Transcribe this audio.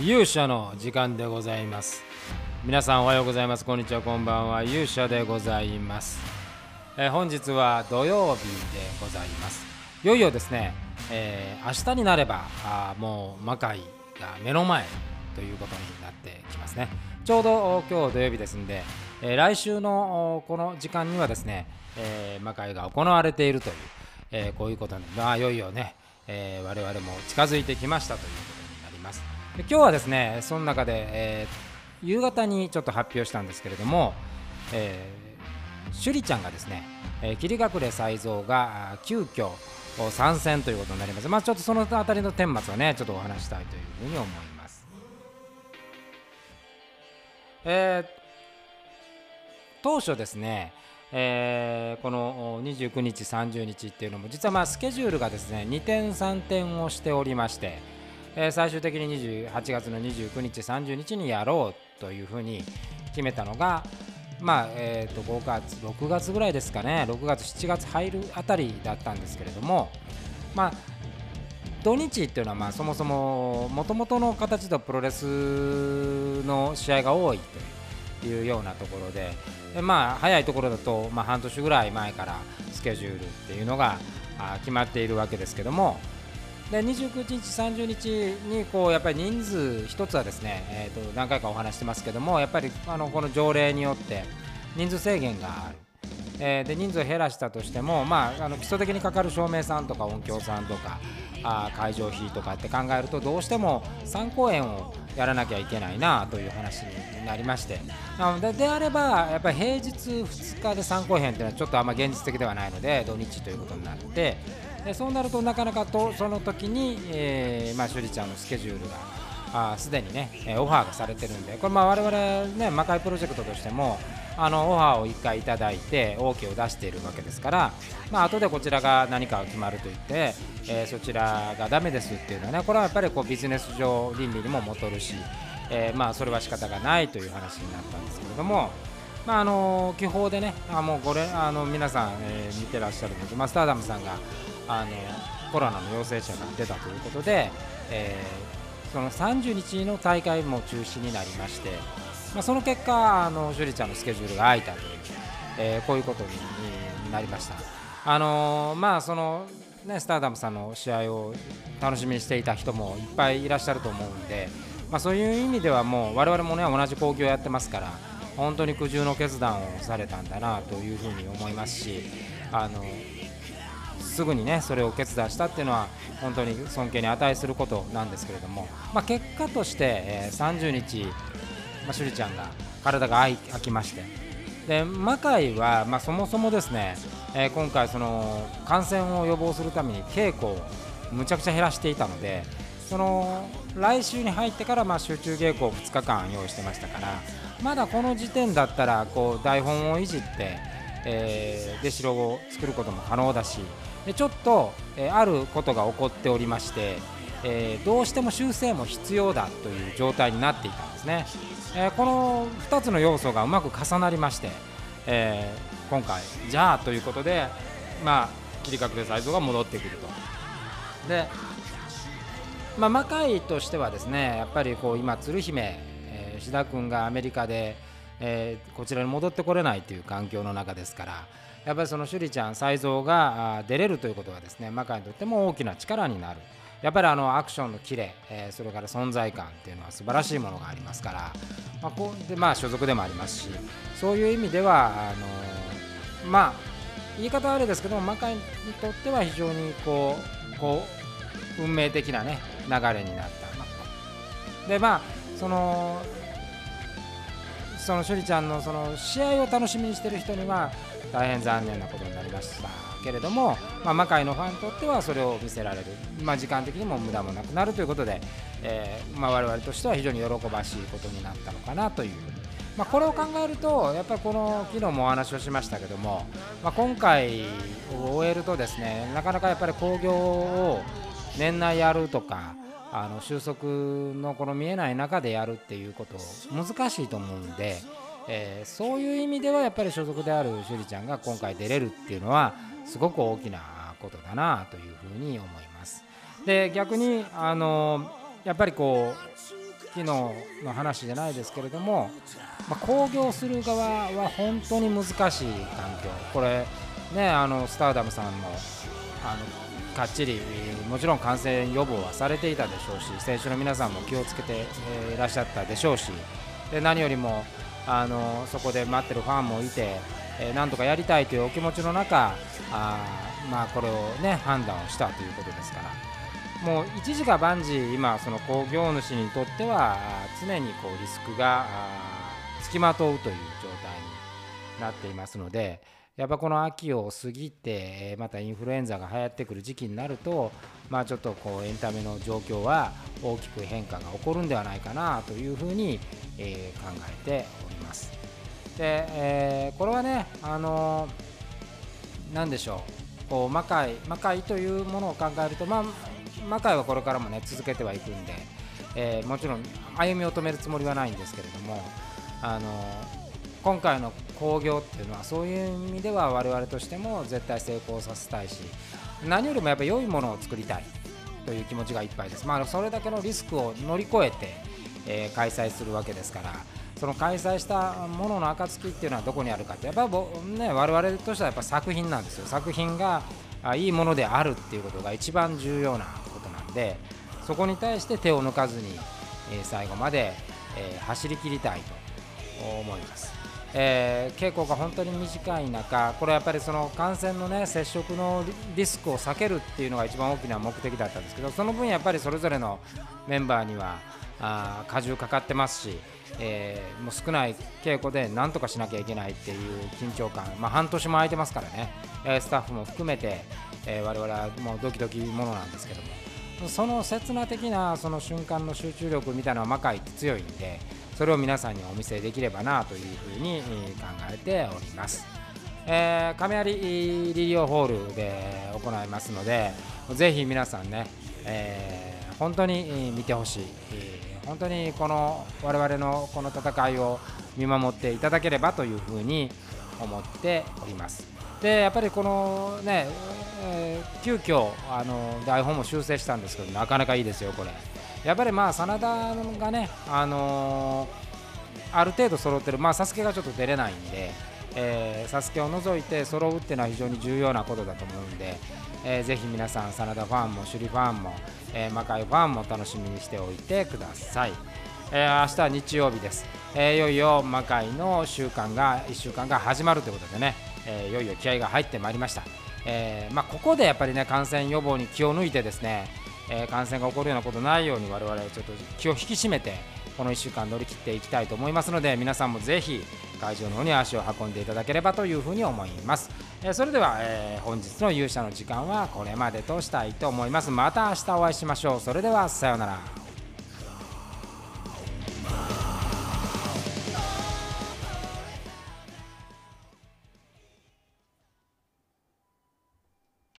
勇者の時間でございます。皆さんおはようございます。こんにちはこんばんは。勇者でございます、えー本日は土曜日でございます。いよいよですね、えー明日になればあもう魔界が目の前ということになってきますね。ちょうど今日土曜日ですんで、えー来週のこの時間にはですね、えー魔界が行われているという、えーこういうことに、まあ、いよいよね、えー我々も近づいてきましたということになります。で今日はですねその中で、えー夕方にちょっと発表したんですけれども、えー、趣里ちゃんがですね、えー、霧隠れ才蔵が急遽参戦ということになります。まあちょっとそのあたりの顛末をねちょっとお話したいというふうに思います。えー当初ですね、えーこの29日、30日っていうのも実はまあスケジュールがですね2点、3点をしておりまして、えー最終的に28月の29日、30日にやろうというふうに決めたのが、まあえー、と5月、6月ぐらいですかね、6月、7月入るあたりだったんですけれども、まあ、土日っていうのはまあそもそももともとの形でプロレスの試合が多いというようなところででまあ早いところだとまあ半年ぐらい前からスケジュールっていうのが決まっているわけですけどもで29日、30日にこうやっぱり人数一つはですね、えー、と何回かお話してますけどもやっぱりあのこの条例によって人数制限がある。えーで人数を減らしたとしても、まあ、あの基礎的にかかる照明さんとか音響さんとかあ会場費とかって考えるとどうしても3公演をやらなきゃいけないなという話になりましてなのでであればやっぱり平日2日で3公演っていうのはちょっとあんま現実的ではないので土日ということになってでそうなるとなかなかとその時に、えーまあ、趣里ちゃんのスケジュールがすでにね、えオファーがされてるんで、これ、まあ我々ね、魔界プロジェクトとしても、あのオファーを1回いただいて、OK を出しているわけですから、まあ後でこちらが何かが決まると言って、えーそちらがダメですっていうのはね、これはやっぱりこうビジネス上、倫理にも戻るし、えーまあそれは仕方がないという話になったんですけれども、まああの気泡でね、あもうこれあの皆さん、えー見てらっしゃるので、まあ、スターダムさんがあのコロナの陽性者が出たということで、えーその30日の大会も中止になりまして、まあ、その結果、あのジュリちゃんのスケジュールが空いたという、えーこういうことになりました。あのーまあそのね、スターダムさんの試合を楽しみにしていた人もいっぱいいらっしゃると思うんで、まあ、そういう意味ではもう我々もね同じ興行をやってますから本当に苦渋の決断をされたんだなというふうに思いますしあのすぐにねそれを決断したっていうのは本当に尊敬に値することなんですけれども、まあ、結果として、えー30日、まあ、趣里ちゃんが体が空きましてで魔界は、まあ、そもそもですね、えー今回その感染を予防するために稽古をむちゃくちゃ減らしていたのでその来週に入ってからまあ集中稽古を2日間用意してましたからまだこの時点だったらこう台本をいじって、えー、出城を作ることも可能だしでちょっと、えあることが起こっておりまして、えどうしても修正も必要だという状態になっていたんですね、えこの2つの要素がうまく重なりまして、え今回じゃあということでまあ切り隠れサイズが戻ってくると。でまあ、魔界としてはですねやっぱりこう今、鶴姫、えー志田君がアメリカで、えーこちらに戻ってこれないという環境の中ですからやっぱりその趣里ちゃん、才蔵があー出れるということはですね魔界にとっても大きな力になる。やっぱりあのアクションのキレ、えーそれから存在感っていうのは素晴らしいものがありますから、まあ、こうでまあ所属でもありますし。そういう意味ではあのーまあ言い方はあれですけども魔界にとっては非常にこうこう運命的なね流れになった。でまあそのその趣里ちゃんのその試合を楽しみにしている人には大変残念なことになりましたけれども、まあ、魔界のファンにとってはそれを見せられる、まあ、時間的にも無駄もなくなるということで、えーまあ、我々としては非常に喜ばしいことになったのかなという。まあ、これを考えると、やっぱりこの昨日もお話をしましたけども、まあ、今回を終えると、ですねなかなかやっぱり興行を年内やるとか、あの収束のこの見えない中でやるっていうこと、難しいと思うんで、えーそういう意味ではやっぱり所属である趣里ちゃんが今回出れるっていうのは、すごく大きなことだなというふうに思います。で逆にあのやっぱりこう昨日の話じゃないですけれども、まあ、興行する側は本当に難しい環境これねあのスターダムさんもあのかっちりもちろん感染予防はされていたでしょうし選手の皆さんも気をつけていらっしゃったでしょうしで何よりもあのそこで待ってるファンもいて、えー、なんとかやりたいというお気持ちの中あまあこれをね判断をしたということですから。もう一時が万事今その工業主にとっては常にこうリスクが付きまとうという状態になっていますのでやっぱこの秋を過ぎてまたインフルエンザが流行ってくる時期になるとまあちょっとこうエンタメの状況は大きく変化が起こるんではないかなというふうにえ考えております。で、えー、これはね、あのー、でしょう、こう魔界魔界というものを考えると、まあ、魔界はこれからもね続けてはいくんで、えー、もちろん歩みを止めるつもりはないんですけれども、あの今回の興行っていうのはそういう意味では我々としても絶対成功させたいし何よりもやっぱ良いものを作りたいという気持ちがいっぱいです。まあ、それだけのリスクを乗り越えてえー、開催するわけですからその開催したものの暁っていうのはどこにあるかってやっぱり、ね、我々としてはやっぱ作品なんですよ作品がいいものであるっていうことが一番重要なことなんでそこに対して手を抜かずに、えー、最後まで、えー、走り切りたいと思います。えー、稽古が本当に短い中、これやっぱりその感染の、ね、接触のリスクを避けるっていうのが一番大きな目的だったんですけど、その分やっぱりそれぞれのメンバーには、あ荷重かかってますし、えー、もう少ない稽古でなんとかしなきゃいけないっていう緊張感、まあ、半年も空いてますからね、えスタッフも含めて、えー、我々はもうドキドキものなんですけどもその刹那的なその瞬間の集中力みたいなのは魔界って強いんでそれを皆さんにお見せできればなというふうに考えております。えー、亀有リリオホールで行いますのでぜひ皆さんね、えー、本当に見てほしい、本当にこの我々のこの戦いを見守っていただければというふうに思っております。でやっぱりこのね、えー、急遽あの台本も修正したんですけどなかなかいいですよ、これ。やっぱりまあ真田がね、あのー、ある程度揃ってる、まあ、サスケがちょっと出れないんで、えー、サスケを除いて揃うっていうのは非常に重要なことだと思うんで、えー、ぜひ皆さん、真田ファンも首里ファンも、えー、魔界ファンも楽しみにしておいてください。えー、明日は日曜日です。えー、いよいよ魔界の週間が1週間が始まるということでね、えー、いよいよ気合が入ってまいりました。えーまあ、ここでやっぱりね感染予防に気を抜いてですね、え、感染が起こるようなことないように我々ちょっと気を引き締めてこの1週間乗り切っていきたいと思いますので皆さんもぜひ会場の方に足を運んでいただければというふうに思います、え、それでは、え、本日の勇者の時間はこれまでとしたいと思います。また明日お会いしましょう。それではさようなら。